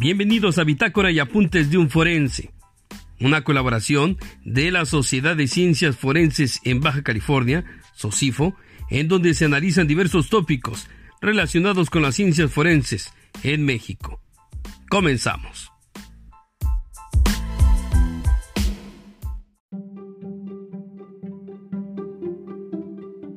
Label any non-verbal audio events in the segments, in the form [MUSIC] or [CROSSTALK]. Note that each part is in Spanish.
Bienvenidos a Bitácora y Apuntes de un Forense, una colaboración de la Sociedad de Ciencias Forenses en Baja California, SOCIFO, en donde se analizan diversos tópicos relacionados con las ciencias forenses en México. Comenzamos.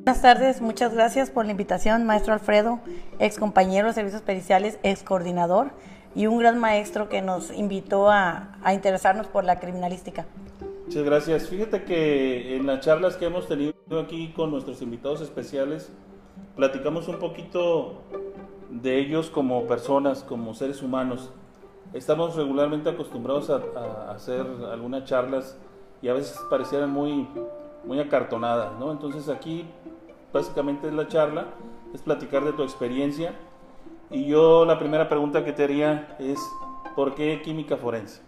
Buenas tardes, muchas gracias por la invitación, maestro Alfredo, ex compañero de servicios periciales, ex coordinador y un gran maestro que nos invitó a, interesarnos por la criminalística. Muchas gracias. Fíjate que en las charlas que hemos tenido aquí con nuestros invitados especiales, platicamos un poquito de ellos como personas, como seres humanos. Estamos regularmente acostumbrados a, hacer algunas charlas y a veces parecieran muy, muy acartonadas, ¿no? Entonces aquí básicamente es la charla, es platicar de tu experiencia y yo la primera pregunta que te haría es, ¿por qué química forense?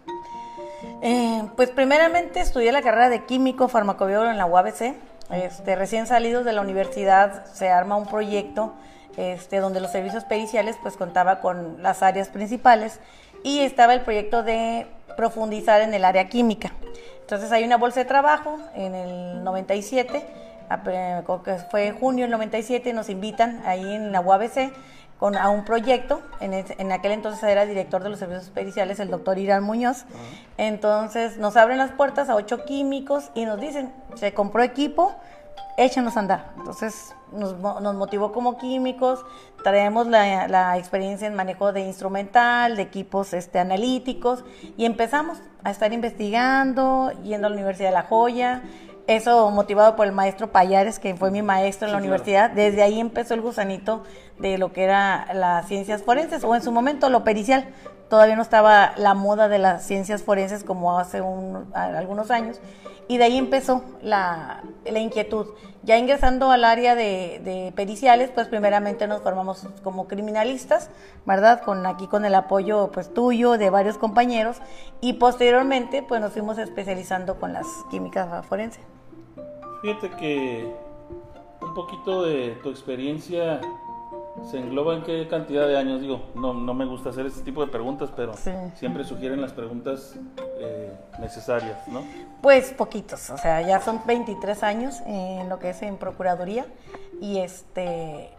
Eh, pues primeramente estudié la carrera de químico farmacobiólogo en la UABC. Este, recién salidos de la universidad se arma un proyecto este, donde los servicios periciales pues contaba con las áreas principales y estaba el proyecto de profundizar en el área química. Entonces hay una bolsa de trabajo en el 97, fue junio del 97, nos invitan ahí en la UABC con, a un proyecto. En, aquel entonces era director de los servicios periciales, el doctor Irán Muñoz. Entonces nos abren las puertas a ocho químicos y nos dicen, se compró equipo, échenos a andar. Entonces nos, nos motivó como químicos, traemos la, la, experiencia en manejo de instrumental, de equipos este, analíticos y empezamos a estar investigando, yendo a la Universidad de La Joya, eso motivado por el maestro Payares, que fue mi maestro en la universidad. Desde ahí empezó el gusanito de lo que era las ciencias forenses, o en su momento lo pericial. Todavía no estaba la moda de las ciencias forenses como hace algunos años. Y de ahí empezó la, inquietud. Ya ingresando al área de, periciales, pues primeramente nos formamos como criminalistas, ¿verdad? Con aquí con el apoyo pues tuyo, de varios compañeros, y posteriormente pues nos fuimos especializando con las químicas forenses. Fíjate que un poquito de tu experiencia se engloba en qué cantidad de años. Digo, no, no me gusta hacer este tipo de preguntas, pero siempre sugieren las preguntas eh, necesarias, ¿no? Pues poquitos, o sea, ya son 23 años en lo que es en Procuraduría y este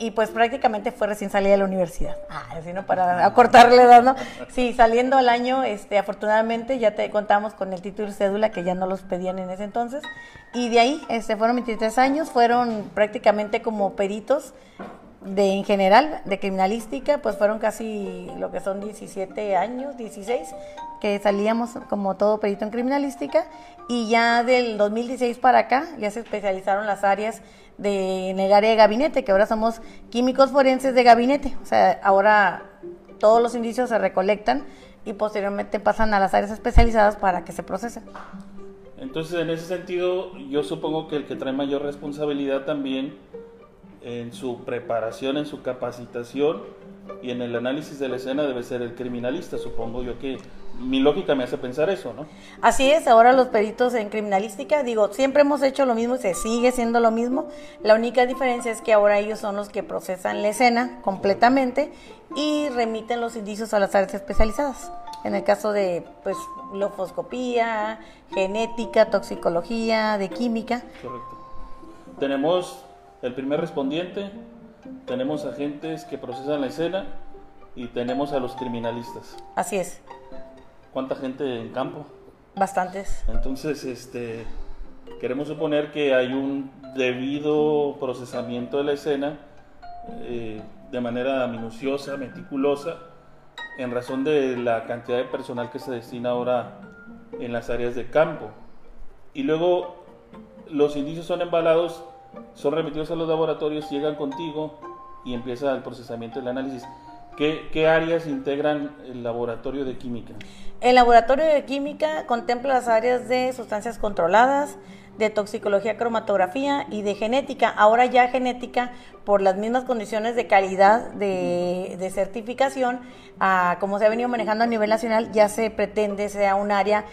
y pues prácticamente fue recién salida de la universidad. Ah, así no para acortarle edad, ¿no? Sí, saliendo al año, este, afortunadamente ya te contamos con el título y cédula que ya no los pedían en ese entonces. Y de ahí, este, fueron 23 años, fueron prácticamente como peritos de en general, de criminalística, pues fueron casi lo que son 17 años, 16, que salíamos como todo perito en criminalística. Y ya del 2016 para acá, ya se especializaron las áreas de, en el área de gabinete, que ahora somos químicos forenses de gabinete. O sea, ahora todos los indicios se recolectan y posteriormente pasan a las áreas especializadas para que se procesen. Entonces, en ese sentido, yo supongo que el que trae mayor responsabilidad también en su preparación, en su capacitación y en el análisis de la escena debe ser el criminalista, supongo yo que mi lógica me hace pensar eso, ¿no? Así es, ahora los peritos en criminalística, digo, siempre hemos hecho lo mismo y se sigue siendo lo mismo. La única diferencia es que ahora ellos son los que procesan la escena completamente y remiten los indicios a las áreas especializadas. En el caso de, pues, lofoscopía, genética, toxicología, de química. Correcto. Tenemos el primer respondiente, tenemos agentes que procesan la escena y tenemos a los criminalistas. Así es. ¿Cuánta gente en campo? Bastantes. Entonces, este, queremos suponer que hay un debido procesamiento de la escena eh, de manera minuciosa, meticulosa, en razón de la cantidad de personal que se destina ahora en las áreas de campo. Y luego los indicios son embalados, son remitidos a los laboratorios, llegan contigo y empieza el procesamiento del análisis. ¿Qué, áreas integran el laboratorio de química? El laboratorio de química contempla las áreas de sustancias controladas, de toxicología, cromatografía y de genética. Ahora ya genética, por las mismas condiciones de calidad de, certificación, como se ha venido manejando a nivel nacional, ya se pretende sea un área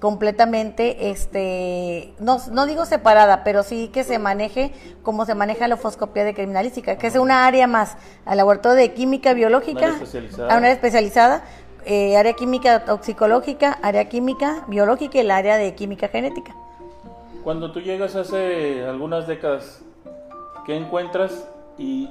completamente, este, no, no digo separada, pero sí que se maneje como se maneja la ofoscopía de criminalística, que es una área más al laboratorio de química biológica, a una área especializada, eh, área química toxicológica, área química biológica y el área de química genética. Cuando tú llegas hace algunas décadas, ¿qué encuentras y,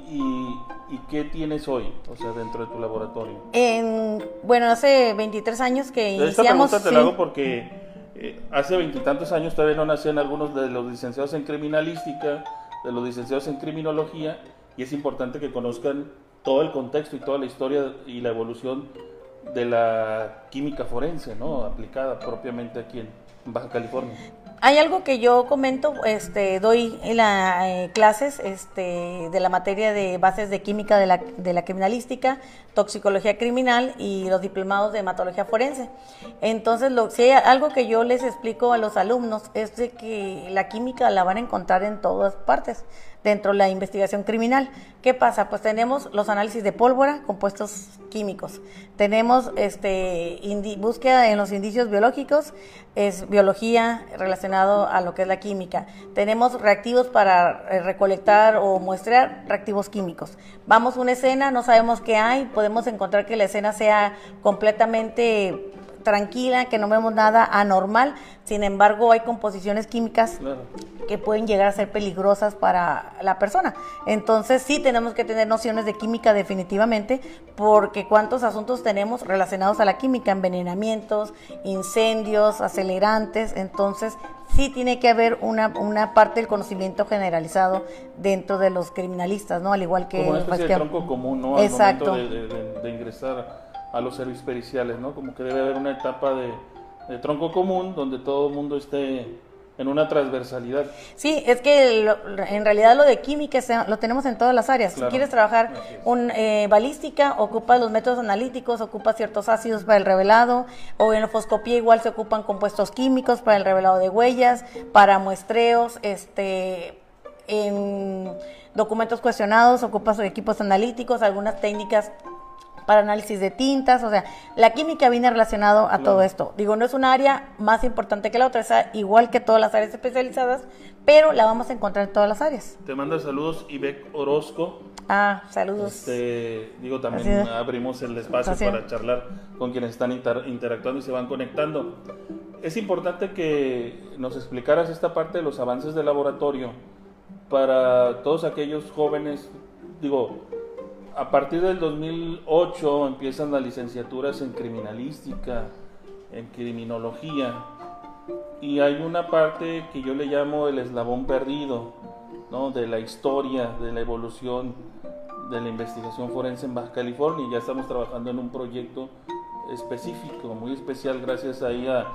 y, qué tienes hoy, o sea, dentro de tu laboratorio? En, bueno, hace 23 años que iniciamos... Esta pregunta te la hago porque eh, hace veintitantos años todavía no nacían algunos de los licenciados en criminalística, de los licenciados en criminología, y es importante que conozcan todo el contexto y toda la historia y la evolución de la química forense, ¿no? Aplicada propiamente aquí en Baja California. Hay algo que yo comento, este, doy la, eh, clases este, de la materia de bases de química de la, de la criminalística, toxicología criminal y los diplomados de hematología forense. Entonces, lo, si hay algo que yo les explico a los alumnos es de que la química la van a encontrar en todas partes dentro de la investigación criminal. ¿Qué pasa? Pues tenemos los análisis de pólvora, compuestos químicos. Tenemos este búsqueda en los indicios biológicos, es biología relacionado a lo que es la química. Tenemos reactivos para eh, recolectar o muestrear reactivos químicos. Vamos a una escena, no sabemos qué hay, podemos encontrar que la escena sea completamente tranquila, que no vemos nada anormal, sin embargo hay composiciones químicas que pueden llegar a ser peligrosas para la persona. Entonces sí tenemos que tener nociones de química definitivamente, porque cuántos asuntos tenemos relacionados a la química, envenenamientos, incendios, acelerantes, entonces sí tiene que haber una, una parte del conocimiento generalizado dentro de los criminalistas, ¿no? Al igual que... Como una especie de tronco común, ¿no? Exacto. De ingresar a los servicios periciales, ¿no? Como que debe haber una etapa de, tronco común donde todo el mundo esté en una transversalidad. Sí, es que en realidad lo de química lo tenemos en todas las áreas. si quieres trabajar un, eh, balística, ocupas los métodos analíticos, ocupas ciertos ácidos para el revelado, o en foscopía igual se ocupan compuestos químicos para el revelado de huellas, para muestreos, este, en documentos cuestionados, ocupas equipos analíticos, algunas técnicas para análisis de tintas, o sea, la química viene relacionado a todo esto. Digo, no es un área más importante que la otra, es igual que todas las áreas especializadas, pero la vamos a encontrar en todas las áreas. Te manda saludos Ivek Orozco. Ah, saludos. Este, digo, también abrimos el espacio para charlar con quienes están interactuando y se van conectando. Es importante que nos explicaras esta parte de los avances del laboratorio para todos aquellos jóvenes, digo, a partir del 2008 empiezan las licenciaturas en criminalística, en criminología, y hay una parte que yo le llamo el eslabón perdido, ¿no? de la historia, de la evolución de la investigación forense en Baja California. Ya estamos trabajando en un proyecto específico, muy especial, gracias ahí a,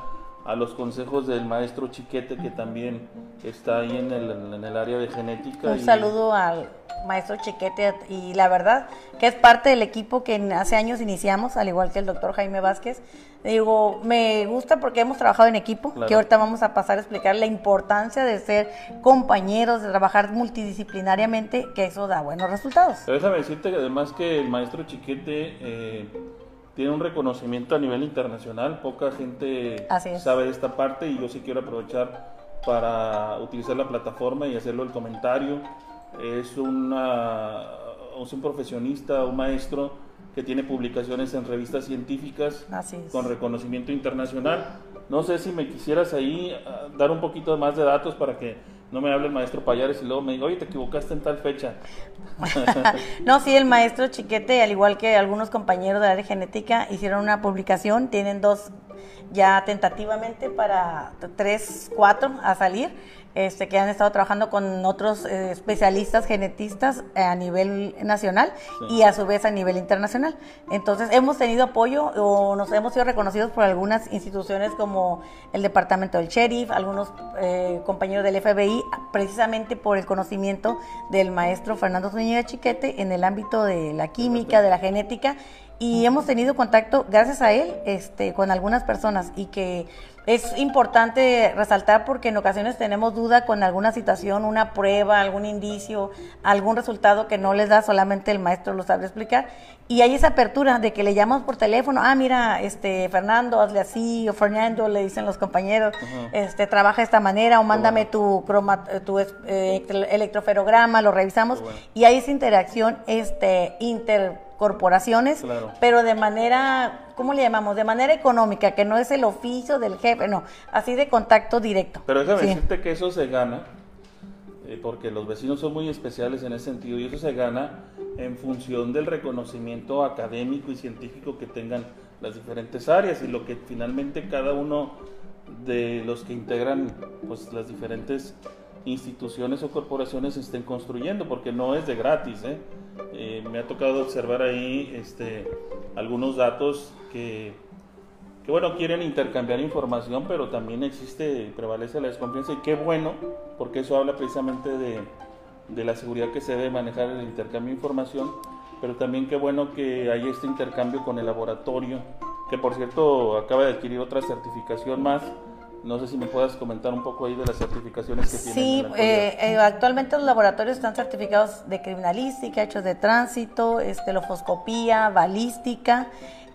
a los consejos del maestro Chiquete, que también está ahí en el, en el área de genética. Un saludo al maestro Chiquete y la verdad que es parte del equipo que hace años iniciamos, al igual que el doctor Jaime Vázquez. Digo, me gusta porque hemos trabajado en equipo, que ahorita vamos a pasar a explicar la importancia de ser compañeros, de trabajar multidisciplinariamente, que eso da buenos resultados. Pero déjame decirte que además que el maestro Chiquete eh, tiene un reconocimiento a nivel internacional, poca gente sabe de esta parte y yo sí quiero aprovechar para utilizar la plataforma y hacerlo el comentario. Es, una, es un profesionista, un maestro que tiene publicaciones en revistas científicas con reconocimiento internacional. No sé si me quisieras ahí ah, dar un poquito más de datos para que no me hable el maestro Payares y luego me diga, oye, te equivocaste en tal fecha. [LAUGHS] no, sí, el maestro Chiquete, al igual que algunos compañeros de la área genética, hicieron una publicación, tienen dos ya tentativamente para tres, cuatro a salir este, que han estado trabajando con otros eh, especialistas genetistas eh, a nivel nacional y a su vez a nivel internacional. Entonces hemos tenido apoyo o nos hemos sido reconocidos por algunas instituciones como el Departamento del Sheriff, algunos eh, compañeros del FBI, precisamente por el conocimiento del maestro Fernando Zúñiga Chiquete en el ámbito de la química, de la genética y hemos tenido contacto gracias a él este, con algunas personas y que es importante resaltar porque en ocasiones tenemos duda con alguna situación, una prueba, algún indicio, algún resultado que no les da solamente el maestro lo sabe explicar. Y hay esa apertura de que le llamamos por teléfono, ah mira, este Fernando, hazle así o Fernando le dicen los compañeros, este trabaja de esta manera o mándame tu croma, tu eh, electroferograma, lo revisamos y hay esa interacción este inter corporaciones, Claro. pero de manera, ¿cómo le llamamos? De manera económica, que no es el oficio del jefe, no, así de contacto directo. Pero déjame Sí. decirte que eso se gana, eh, porque los vecinos son muy especiales en ese sentido, y eso se gana en función del reconocimiento académico y científico que tengan las diferentes áreas y lo que finalmente cada uno de los que integran pues las diferentes instituciones o corporaciones estén construyendo, porque no es de gratis. ¿eh? Eh, me ha tocado observar ahí este, algunos datos que que bueno, quieren intercambiar información, pero también existe, prevalece la desconfianza y qué bueno, porque eso habla precisamente de, de la seguridad que se debe manejar el intercambio de información, pero también qué bueno que hay este intercambio con el laboratorio, que por cierto acaba de adquirir otra certificación más. No sé si me puedas comentar un poco ahí de las certificaciones que tienen. Sí, en la actualidad. eh, eh, actualmente los laboratorios están certificados de criminalística, hechos de tránsito, estelofoscopía, balística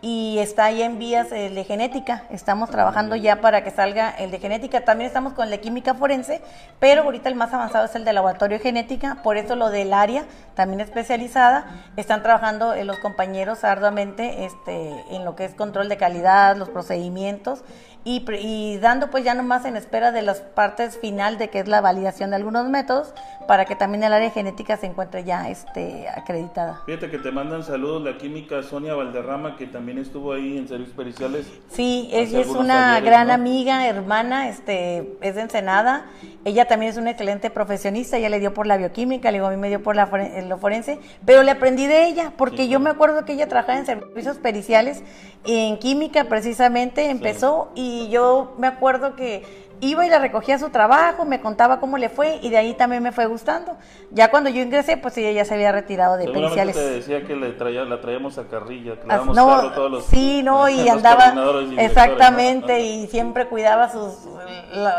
y está ahí en vías el de genética. Estamos trabajando ya para que salga el de genética. También estamos con el de química forense, pero ahorita el más avanzado es el de laboratorio de genética, por eso lo del área también especializada. Están trabajando eh, los compañeros arduamente este, en lo que es control de calidad, los procedimientos y, y dando pues ya nomás en espera de las partes final de que es la validación de algunos métodos para que también el área genética se encuentre ya este, acreditada. Fíjate que te mandan saludos la química Sonia Valderrama, que también estuvo ahí en servicios periciales. Sí, ella es una gran ¿no? amiga, hermana, este, es de Ensenada. Ella también es una excelente profesionista, ella le dio por la bioquímica, le digo, a mí me dio por la foren- lo forense, pero le aprendí de ella, porque Sí, yo me acuerdo que ella trabajaba en servicios periciales, en química precisamente empezó, y yo me acuerdo que iba y la recogía a su trabajo, me contaba cómo le fue, y de ahí también me fue gustando. Ya cuando yo ingresé, pues ella ya se había retirado de periciales. te decía que le traía, la traíamos a carrilla, que le damos no, carro todos los sí, no, [LAUGHS] y andaba y exactamente ¿no? y siempre cuidaba sus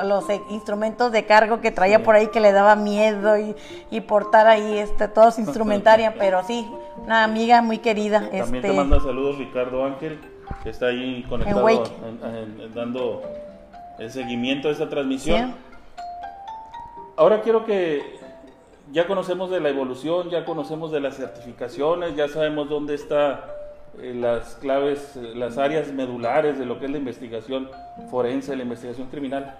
los eh, instrumentos de cargo que traía Sí. por ahí que le daba miedo y, y portar ahí este todo su [LAUGHS] instrumentaria, pero sí, una amiga muy querida, También este te manda saludos Ricardo Ángel, que está ahí conectado, en- en- dando el seguimiento de esta transmisión. Sí. Ahora quiero que ya conocemos de la evolución, ya conocemos de las certificaciones, ya sabemos dónde está eh, las claves, eh, las áreas medulares de lo que es la investigación forense, la investigación criminal.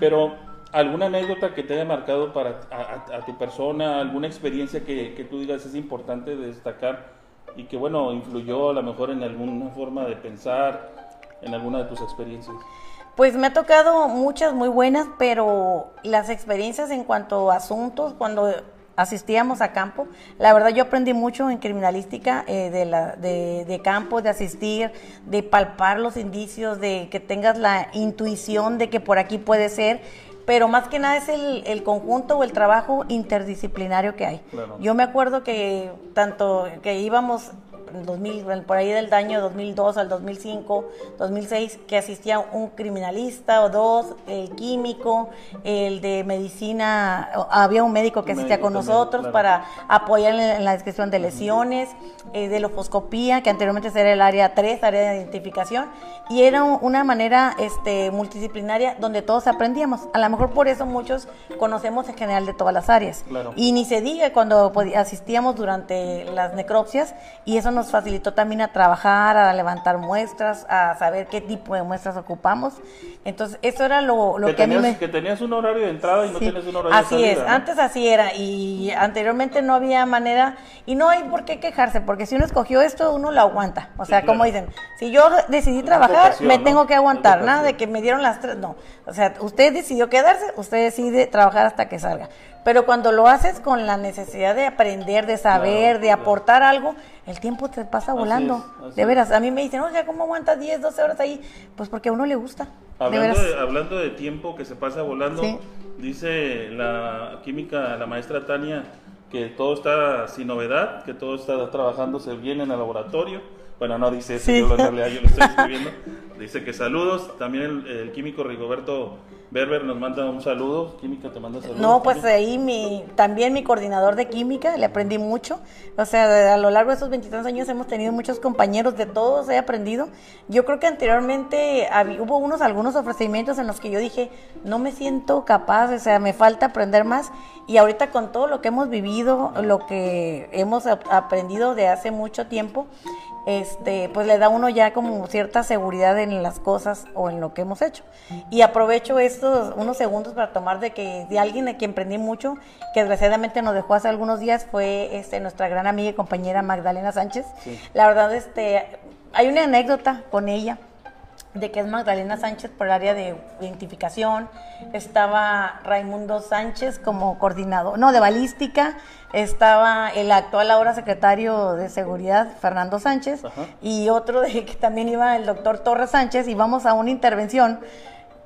Pero alguna anécdota que te haya marcado para a, a- a tu persona, alguna experiencia que, que tú digas es importante de destacar y que bueno influyó a lo mejor en alguna forma de pensar, en alguna de tus experiencias. Pues me ha tocado muchas muy buenas, pero las experiencias en cuanto a asuntos, cuando asistíamos a campo, la verdad yo aprendí mucho en criminalística eh, de, la, de, de campo, de asistir, de palpar los indicios, de que tengas la intuición de que por aquí puede ser, pero más que nada es el, el conjunto o el trabajo interdisciplinario que hay. Claro. Yo me acuerdo que tanto que íbamos 2000, por ahí del año 2002 al 2005, 2006, que asistía un criminalista o dos, el químico, el de medicina, había un médico que asistía médico con también, nosotros claro. para apoyar en, la descripción de lesiones, eh, de lofoscopía, que anteriormente era el área 3, área de identificación, y era un- una manera este, multidisciplinaria donde todos aprendíamos. A lo mejor por eso muchos conocemos en general de todas las áreas. Claro. Y ni se diga cuando podi- asistíamos durante las necropsias y eso nos facilitó también a trabajar, a levantar muestras, a saber qué tipo de muestras ocupamos. Entonces, eso era lo, lo que, que, a mí tenías, me... que tenías un horario de entrada y no tienes un horario Así de salida. es, ¿no? antes así era y anteriormente no había manera y no hay por qué quejarse porque si uno escogió esto uno lo aguanta, o Sí, sea, claro. como dicen, si yo decidí Es trabajar me ¿no? tengo que Es aguantar, nada de que me dieron las tres, no, o sea, usted decidió quedarse, usted decide trabajar hasta que salga, pero cuando lo haces con la necesidad de aprender, de saber, Claro, de claro. aportar algo, el tiempo te pasa Así volando, es, así de veras, a mí me dicen, oye, ¿cómo aguantas 10, 12 horas ahí? Pues porque a uno le gusta, Hablando de, hablando de tiempo que se pasa volando, Sí. dice la química, la maestra Tania, que todo está sin novedad, que todo está trabajándose bien en el laboratorio, Bueno, no dice eso, yo, en realidad yo lo estoy [LAUGHS] escribiendo. Dice que saludos. También el, el químico Rigoberto Berber nos manda un saludo. Química te manda saludos. No, pues ahí mi, también mi coordinador de química, le aprendí mucho. O sea, a lo largo de esos 23 años hemos tenido muchos compañeros, de todos he aprendido. Yo creo que anteriormente hubo unos, algunos ofrecimientos en los que yo dije, no me siento capaz, o sea, me falta aprender más. Y ahorita con todo lo que hemos vivido, lo que hemos aprendido de hace mucho tiempo, este, pues le da uno ya como cierta seguridad en las cosas o en lo que hemos hecho. Y aprovecho estos unos segundos para tomar de que de alguien a quien aprendí mucho, que desgraciadamente nos dejó hace algunos días, fue este, nuestra gran amiga y compañera Magdalena Sánchez. La verdad, este, hay una anécdota con ella de que es Magdalena Sánchez por el área de identificación, estaba Raimundo Sánchez como coordinador, no, de balística, estaba el actual ahora secretario de Seguridad, Fernando Sánchez, y otro de que también iba el doctor Torres Sánchez, y vamos a una intervención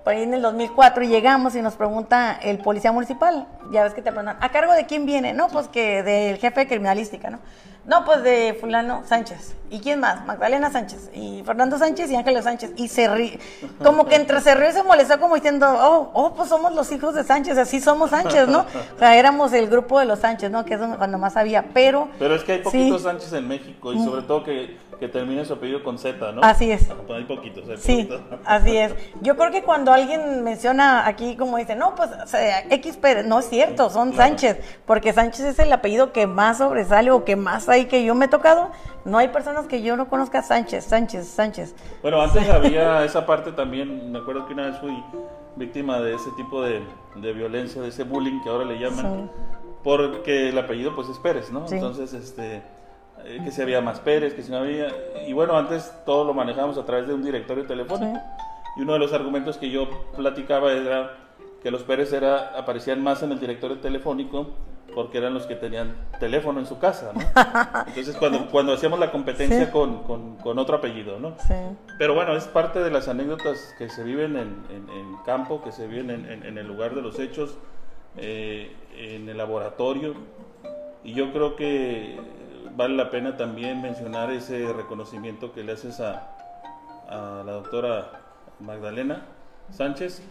por ahí en el 2004 y llegamos y nos pregunta el policía municipal, ya ves que te preguntan, ¿a cargo de quién viene? No, pues que del jefe de criminalística, ¿no? No, pues de fulano Sánchez. ¿Y quién más? Magdalena Sánchez. Y Fernando Sánchez y Ángel Sánchez. Y se ríe. Como que entre se ríe se molestó como diciendo, oh, oh, pues somos los hijos de Sánchez, así somos Sánchez, ¿no? O sea, éramos el grupo de los Sánchez, ¿no? Que es cuando más había. Pero... Pero es que hay poquitos Sánchez en México y sobre todo que que termine su apellido con Z, ¿no? Así es. Hay poquitos, sí, así es. Yo creo que cuando alguien menciona aquí, como dice, no, pues X Pérez, no es cierto, son Sánchez, porque Sánchez es el apellido que más sobresale o que más hay que yo me he tocado. No hay personas que yo no conozca Sánchez, Sánchez, Sánchez. Bueno, antes había esa parte también, me acuerdo que una vez fui víctima de ese tipo de, violencia, de ese bullying que ahora le llaman, porque el apellido pues es Pérez, ¿no? Entonces, este eh, que si había más Pérez, que si no había. Y bueno, antes todo lo manejábamos a través de un directorio telefónico. Y uno de los argumentos que yo platicaba era que los Pérez era, aparecían más en el directorio telefónico porque eran los que tenían teléfono en su casa, ¿no? [LAUGHS] Entonces cuando, cuando hacíamos la competencia con, con, otro apellido, ¿no? Sí. Pero bueno, es parte de las anécdotas que se viven en, en, campo, que se viven en, en, el lugar de los hechos, eh, en el laboratorio. Y yo creo que vale la pena también mencionar ese reconocimiento que le haces a, la doctora Magdalena Sánchez,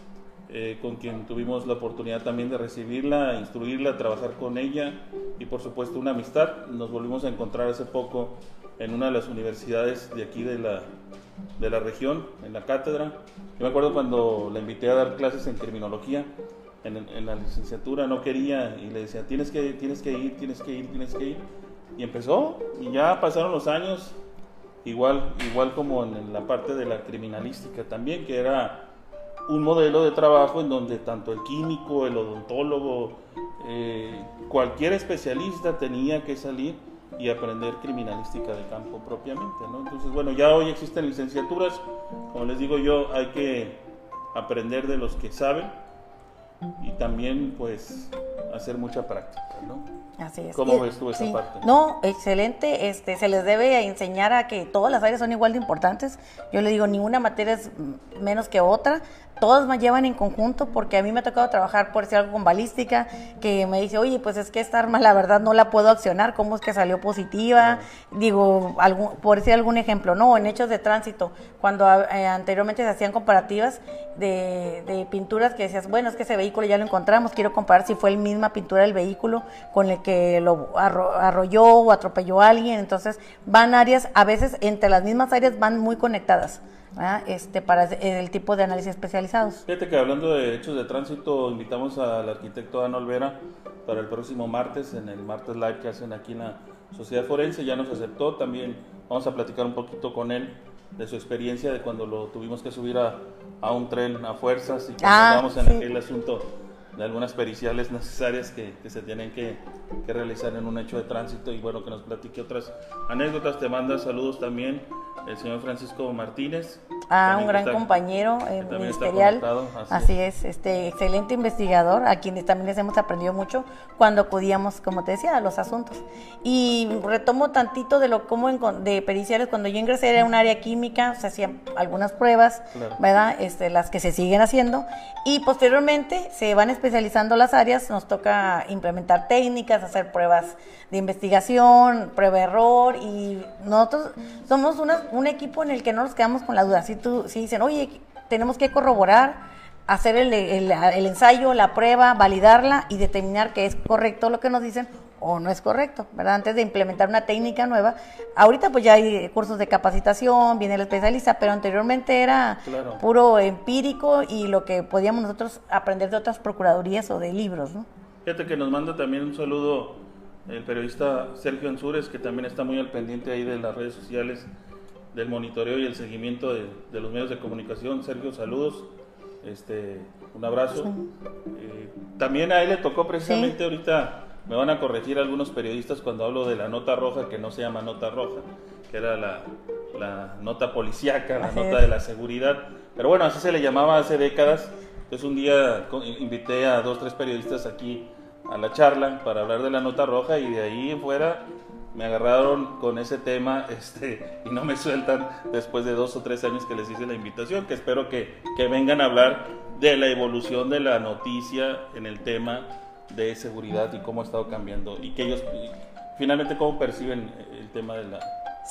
eh, con quien tuvimos la oportunidad también de recibirla, instruirla, trabajar con ella y por supuesto una amistad. Nos volvimos a encontrar hace poco en una de las universidades de aquí de la, de la región, en la cátedra. Yo me acuerdo cuando la invité a dar clases en criminología, en, en la licenciatura, no quería y le decía, tienes que, tienes que ir, tienes que ir, tienes que ir y empezó, y ya pasaron los años, igual, igual como en la parte de la criminalística también, que era un modelo de trabajo en donde tanto el químico, el odontólogo, eh, cualquier especialista tenía que salir y aprender criminalística de campo propiamente, ¿no? Entonces, bueno, ya hoy existen licenciaturas, como les digo yo, hay que aprender de los que saben y también, pues, hacer mucha práctica, ¿no? Así es. ¿Cómo ves tú esa parte? No, excelente. Este, se les debe enseñar a que todas las áreas son igual de importantes. Yo le digo, ninguna materia es menos que otra todos me llevan en conjunto porque a mí me ha tocado trabajar, por decir algo, con balística, que me dice, oye, pues es que esta arma la verdad no la puedo accionar, ¿cómo es que salió positiva? Digo, algún, por decir algún ejemplo, no, en hechos de tránsito, cuando eh, anteriormente se hacían comparativas de, de, pinturas que decías, bueno, es que ese vehículo ya lo encontramos, quiero comparar si fue la misma pintura del vehículo con el que lo arrolló o atropelló a alguien, entonces van áreas, a veces entre las mismas áreas van muy conectadas este, para el tipo de análisis especializados. Fíjate que hablando de hechos de tránsito, invitamos al arquitecto Ana Olvera para el próximo martes, en el martes live que hacen aquí en la Sociedad Forense, ya nos aceptó, también vamos a platicar un poquito con él de su experiencia de cuando lo tuvimos que subir a, a un tren a fuerzas y que ah, en aquel asunto de algunas periciales necesarias que, que se tienen que, que, realizar en un hecho de tránsito y bueno, que nos platique otras anécdotas. Te manda saludos también el señor Francisco Martínez. a un gran compañero eh, ministerial. Así, es. este excelente investigador, a quienes también les hemos aprendido mucho cuando acudíamos, como te decía, a los asuntos. Y retomo tantito de lo como de periciales, cuando yo ingresé era un área química, se hacían algunas pruebas, ¿verdad? Este, las que se siguen haciendo, y posteriormente se van especializando las áreas, nos toca implementar técnicas, hacer pruebas de investigación, prueba error, y nosotros somos una, un equipo en el que no nos quedamos con la duda. Si, tú, si dicen, oye, tenemos que corroborar, hacer el, el, el, ensayo, la prueba, validarla y determinar que es correcto lo que nos dicen o no es correcto, ¿verdad? Antes de implementar una técnica nueva. Ahorita pues ya hay cursos de capacitación, viene el especialista, pero anteriormente era puro empírico y lo que podíamos nosotros aprender de otras procuradurías o de libros, ¿no? Fíjate que nos manda también un saludo el periodista Sergio Ansúrez, que también está muy al pendiente ahí de las redes sociales del monitoreo y el seguimiento de, los medios de comunicación. Sergio, saludos, este, un abrazo. Eh, también a él le tocó precisamente ahorita, me van a corregir algunos periodistas cuando hablo de la nota roja, que no se llama nota roja, que era la, nota policíaca, la nota de la seguridad. Pero bueno, así se le llamaba hace décadas. Entonces un día invité a dos, tres periodistas aquí a la charla para hablar de la nota roja y de ahí en fuera me agarraron con ese tema [LAUGHS] este, y no me sueltan después de dos o tres años que les hice la invitación, que espero que, que vengan a hablar de la evolución de la noticia en el tema de seguridad y cómo ha estado cambiando y que ellos finalmente cómo perciben el tema de la,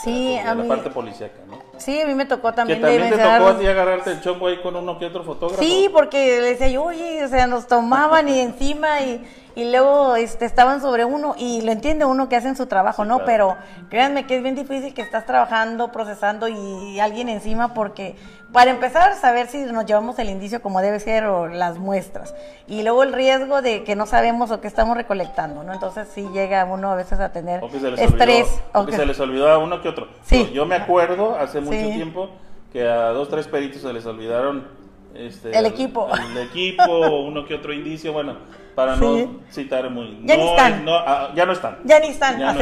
sí, la parte policíaca, ¿no? Sí, a mí me tocó también. Que también te tocó a ti agarrarte el chongo ahí con uno que otro fotógrafo. Sí, porque le decía yo, oye, o sea, nos tomaban y encima y y luego este, estaban sobre uno y lo entiende uno que hacen su trabajo, ¿no? Pero créanme que es bien difícil que estás trabajando, procesando y alguien encima porque para empezar saber si nos llevamos el indicio como debe ser o las muestras y luego el riesgo de que no sabemos o que estamos recolectando, ¿no? Entonces sí llega uno a veces a tener estrés. o que se les olvidó a uno que otro. Sí. Yo me acuerdo hace mucho tiempo que a dos, tres peritos se les olvidaron este, el equipo. El, equipo, uno que otro indicio, bueno, para no citar muy... Ya no, ni están. Ah, ya no están. Ya ni están, ya,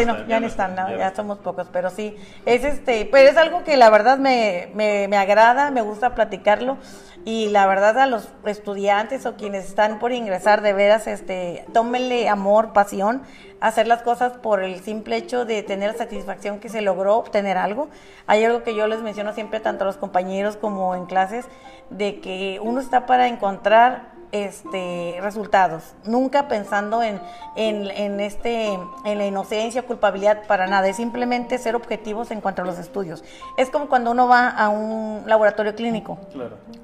no, están, ya, somos pocos, pero sí, es este, pero es algo que la verdad me, me, me agrada, me gusta platicarlo y la verdad a los estudiantes o quienes están por ingresar de veras este tómenle amor pasión hacer las cosas por el simple hecho de tener satisfacción que se logró obtener algo hay algo que yo les menciono siempre tanto a los compañeros como en clases de que uno está para encontrar este, resultados, nunca pensando en, en, este, en la inocencia o culpabilidad para nada, es simplemente ser objetivos en cuanto a los estudios. Es como cuando uno va a un laboratorio clínico,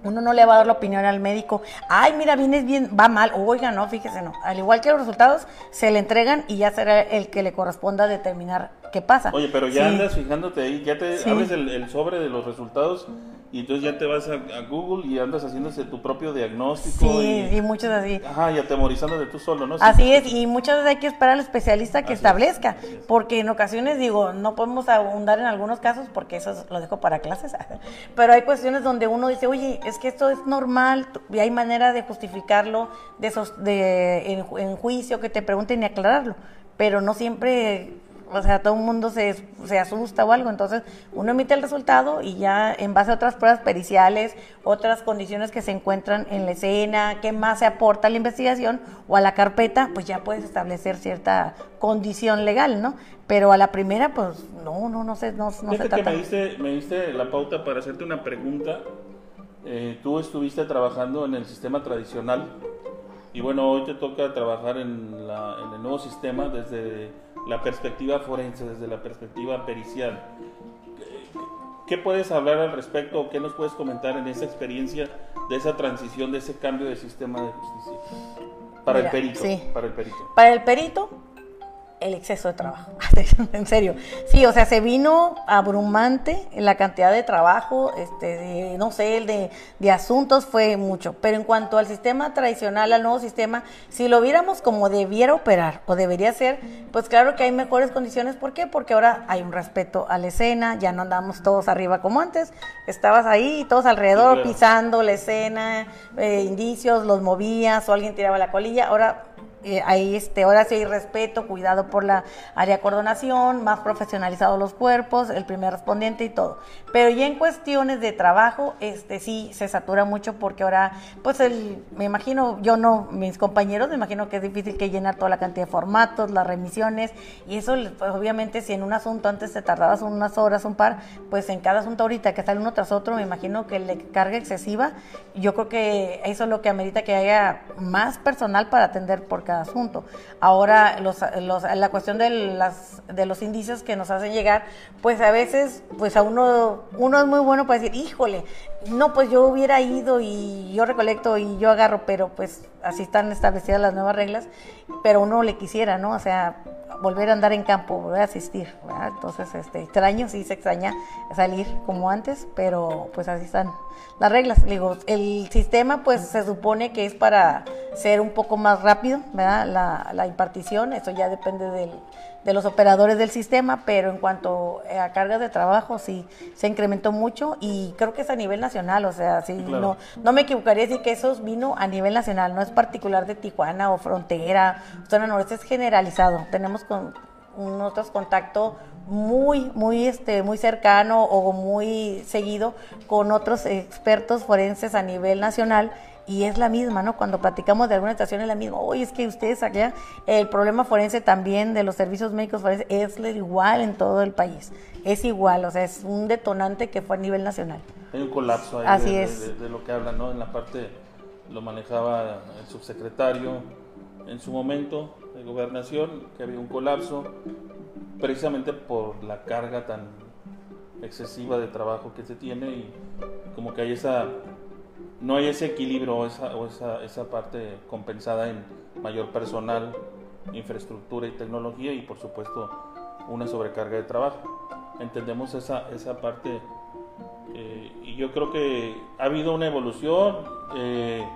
uno no le va a dar la opinión al médico, ay, mira, vienes bien, va mal, oiga, no, fíjese, no. Al igual que los resultados, se le entregan y ya será el que le corresponda determinar qué pasa. Oye, pero ya andas fijándote ahí, ya te abres el, el sobre de los resultados y entonces ya te vas a, Google y andas haciéndose tu propio diagnóstico. Sí, y, muchos así. Ajá, y atemorizando de tú solo, ¿no? Así es, y muchas veces hay que esperar al especialista que establezca, porque en ocasiones, digo, no podemos abundar en algunos casos, porque eso lo dejo para clases, [LAUGHS] pero hay cuestiones donde uno dice, oye, es que esto es normal, y hay manera de justificarlo, de, esos, de en, en juicio, que te pregunten y aclararlo, pero no siempre o sea, todo el mundo se, se, asusta o algo, entonces uno emite el resultado y ya en base a otras pruebas periciales, otras condiciones que se encuentran en la escena, qué más se aporta a la investigación o a la carpeta, pues ya puedes establecer cierta condición legal, ¿no? Pero a la primera, pues no, no, no sé, no, no se trata. que me diste, me diste la pauta para hacerte una pregunta. Eh, tú estuviste trabajando en el sistema tradicional y bueno, hoy te toca trabajar en, la, en el nuevo sistema desde la perspectiva forense, desde la perspectiva pericial. ¿Qué puedes hablar al respecto o qué nos puedes comentar en esa experiencia de esa transición, de ese cambio de sistema de justicia? Para el perito. Para el perito. Para el perito, el exceso de trabajo. [LAUGHS] en serio. Sí, o sea, se vino abrumante la cantidad de trabajo, este, de, no sé, el de, de, asuntos fue mucho. Pero en cuanto al sistema tradicional, al nuevo sistema, si lo viéramos como debiera operar o debería ser, pues claro que hay mejores condiciones. ¿Por qué? Porque ahora hay un respeto a la escena, ya no andamos todos arriba como antes. Estabas ahí, todos alrededor, pisando la escena, eh, indicios, los movías o alguien tiraba la colilla. Ahora eh, ahí este, ahora sí hay respeto, cuidado por la área de coordinación, más profesionalizados los cuerpos, el primer respondiente y todo. Pero ya en cuestiones de trabajo, este sí se satura mucho porque ahora, pues el, me imagino, yo no, mis compañeros, me imagino que es difícil que llenar toda la cantidad de formatos, las remisiones, y eso, pues obviamente, si en un asunto antes te tardabas unas horas, un par, pues en cada asunto ahorita que sale uno tras otro, me imagino que le carga excesiva. Yo creo que eso es lo que amerita que haya más personal para atender por cada asunto. Ahora, los, la cuestión de, las, de los indicios que nos hacen llegar, pues a veces, pues a uno, uno es muy bueno para decir, híjole, no, pues yo hubiera ido y yo recolecto y yo agarro, pero pues así están establecidas las nuevas reglas, pero uno le quisiera, ¿no? O sea, volver a andar en campo, volver a asistir, ¿verdad? Entonces, este, extraño, sí se extraña salir como antes, pero pues así están las reglas. Digo, el sistema pues se supone que es para ser un poco más rápido, ¿verdad? La, la impartición, eso ya depende del, de los operadores del sistema, pero en cuanto a cargas de trabajo sí se incrementó mucho y creo que es a nivel nacional, o sea, sí, no, no me equivocaría decir que eso vino a nivel nacional, no es particular de Tijuana o frontera, zona noreste es generalizado. Tenemos con nosotros contacto muy, muy, este, muy cercano o muy seguido con otros expertos forenses a nivel nacional y es la misma, ¿no? Cuando platicamos de alguna estación es la misma. Oye, es que ustedes allá, el problema forense también de los servicios médicos forenses es igual en todo el país. Es igual, o sea, es un detonante que fue a nivel nacional. Hay un colapso ahí Así de, es. de, lo que hablan, ¿no? En la parte lo manejaba el subsecretario en su momento de gobernación, que había un colapso precisamente por la carga tan excesiva de trabajo que se tiene y como que hay esa no hay ese equilibrio o esa, esa, parte compensada en mayor personal, infraestructura y tecnología y por supuesto una sobrecarga de trabajo. Entendemos esa, esa parte eh, y yo creo que ha habido una evolución, eh,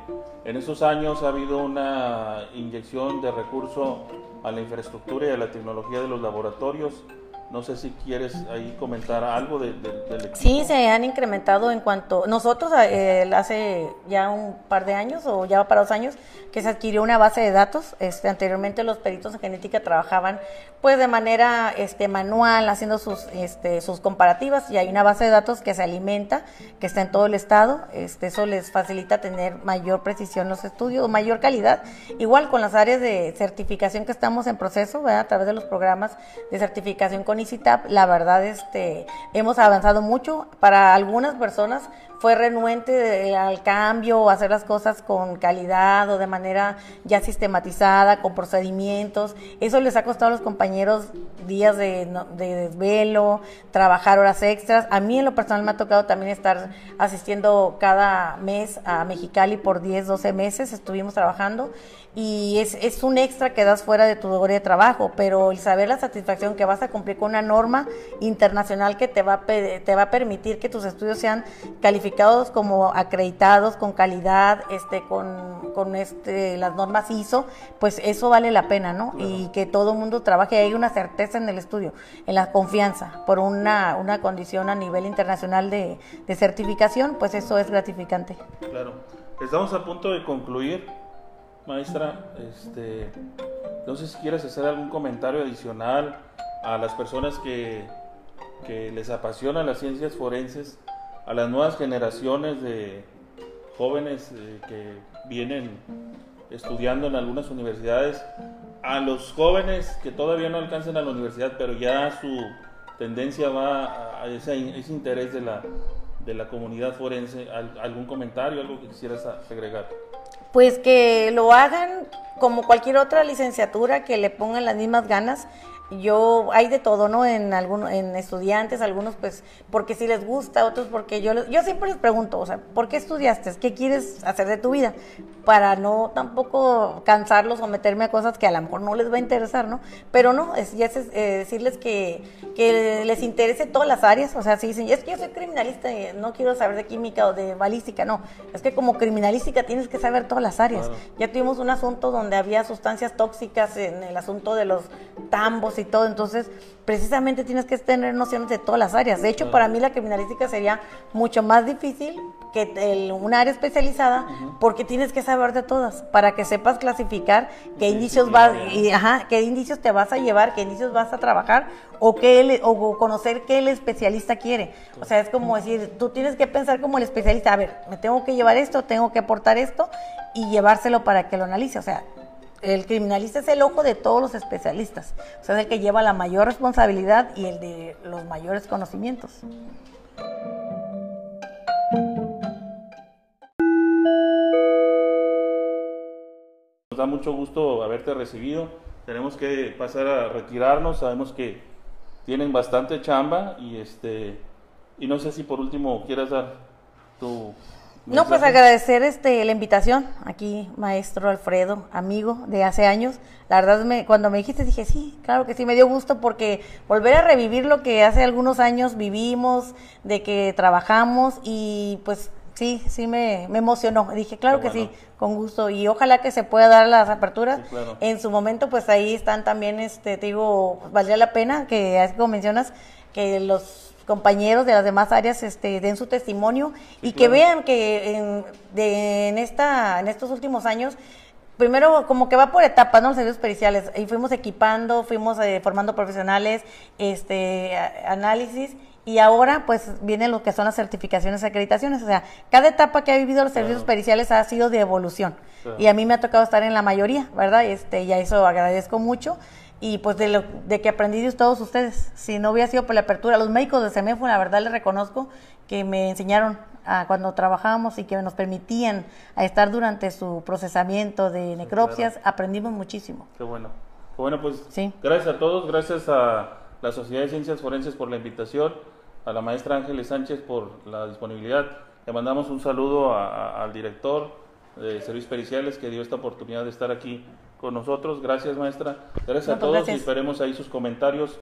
en esos años ha habido una inyección de recursos a la infraestructura y a la tecnología de los laboratorios no sé si quieres ahí comentar algo de, del equipo. Sí, se han incrementado en cuanto... Nosotros eh, hace ya un par de años o ya para dos años que se adquirió una base de datos. Este, anteriormente los peritos en genética trabajaban pues de manera este, manual haciendo sus, este, sus comparativas y hay una base de datos que se alimenta, que está en todo el estado. Este, eso les facilita tener mayor precisión los estudios, mayor calidad. Igual con las áreas de certificación que estamos en proceso, a través de los programas de certificación con la verdad, este, hemos avanzado mucho. Para algunas personas fue renuente al cambio o hacer las cosas con calidad o de manera ya sistematizada, con procedimientos. Eso les ha costado a los compañeros días de, de desvelo, trabajar horas extras. A mí en lo personal me ha tocado también estar asistiendo cada mes a Mexicali por 10, 12 meses, estuvimos trabajando y es, es un extra que das fuera de tu horario de trabajo, pero el saber la satisfacción que vas a cumplir con una norma internacional que te va a, te va a permitir que tus estudios sean calificados como acreditados, con calidad, este, con, con este, las normas ISO, pues eso vale la pena, ¿no? Y que todo el mundo trabaje, hay una certeza en el estudio, en la confianza, por una, una condición a nivel internacional de, de certificación, pues eso es gratificante. Claro. Estamos a punto de concluir maestra, este, no sé si quieres hacer algún comentario adicional a las personas que, que les apasionan las ciencias forenses, a las nuevas generaciones de jóvenes eh, que vienen estudiando en algunas universidades, a los jóvenes que todavía no alcanzan a la universidad, pero ya su tendencia va a ese, ese interés de la, de la comunidad forense. ¿Algún comentario, algo que quisieras agregar? pues que lo hagan como cualquier otra licenciatura, que le pongan las mismas ganas yo hay de todo, ¿no? En algunos, en estudiantes, algunos pues porque si les gusta, otros porque yo yo siempre les pregunto, o sea, ¿por qué estudiaste? ¿Qué quieres hacer de tu vida? Para no tampoco cansarlos o meterme a cosas que a lo mejor no les va a interesar, ¿no? Pero no, es, ya es eh, decirles que, que les interese todas las áreas, o sea, si dicen, es que yo soy criminalista y no quiero saber de química o de balística, no, es que como criminalística tienes que saber todas las áreas. Ya tuvimos un asunto donde había sustancias tóxicas en el asunto de los tambos y todo. Entonces, precisamente tienes que tener nociones de todas las áreas. De hecho, para mí la criminalística sería mucho más difícil que el, un área especializada porque tienes que saber de todas para que sepas clasificar qué indicios vas y, ajá, qué indicios te vas a llevar, qué indicios vas a trabajar o qué o conocer qué el especialista quiere. O sea, es como decir, tú tienes que pensar como el especialista, a ver, me tengo que llevar esto, tengo que aportar esto y llevárselo para que lo analice, o sea, el criminalista es el ojo de todos los especialistas, o sea, es el que lleva la mayor responsabilidad y el de los mayores conocimientos. Nos da mucho gusto haberte recibido. Tenemos que pasar a retirarnos. Sabemos que tienen bastante chamba y este y no sé si por último quieras dar tu no, pues agradecer este la invitación aquí, maestro Alfredo, amigo de hace años. La verdad, me, cuando me dijiste, dije, sí, claro que sí, me dio gusto porque volver a revivir lo que hace algunos años vivimos, de que trabajamos y pues sí, sí me, emocionó. Dije, claro que sí, con gusto. Y ojalá que se pueda dar las aperturas. En su momento, pues ahí están también, este, te digo, valdría la pena que, así como mencionas, que los compañeros de las demás áreas este, den su testimonio y que vean que en, en, esta, en estos últimos años, primero como que va por etapas, ¿no? Los servicios periciales, y fuimos equipando, fuimos eh, formando profesionales, este, análisis, y ahora pues vienen lo que son las certificaciones y acreditaciones. O sea, cada etapa que ha vivido los servicios periciales ha sido de evolución. Y a mí me ha tocado estar en la mayoría, ¿verdad? Este, y a eso agradezco mucho y pues de, lo, de que aprendí de todos ustedes. Si no hubiera sido por la apertura, los médicos de CEMEFO, la verdad les reconozco que me enseñaron a cuando trabajábamos y que nos permitían a estar durante su procesamiento de necropsias, aprendimos muchísimo. Qué bueno. bueno, pues gracias a todos, gracias a la Sociedad de Ciencias Forenses por la invitación, a la maestra Ángeles Sánchez por la disponibilidad. Le mandamos un saludo al director de Servicios Periciales que dio esta oportunidad de estar aquí con nosotros. Gracias, maestra. Gracias a pues, todos y esperemos ahí sus comentarios.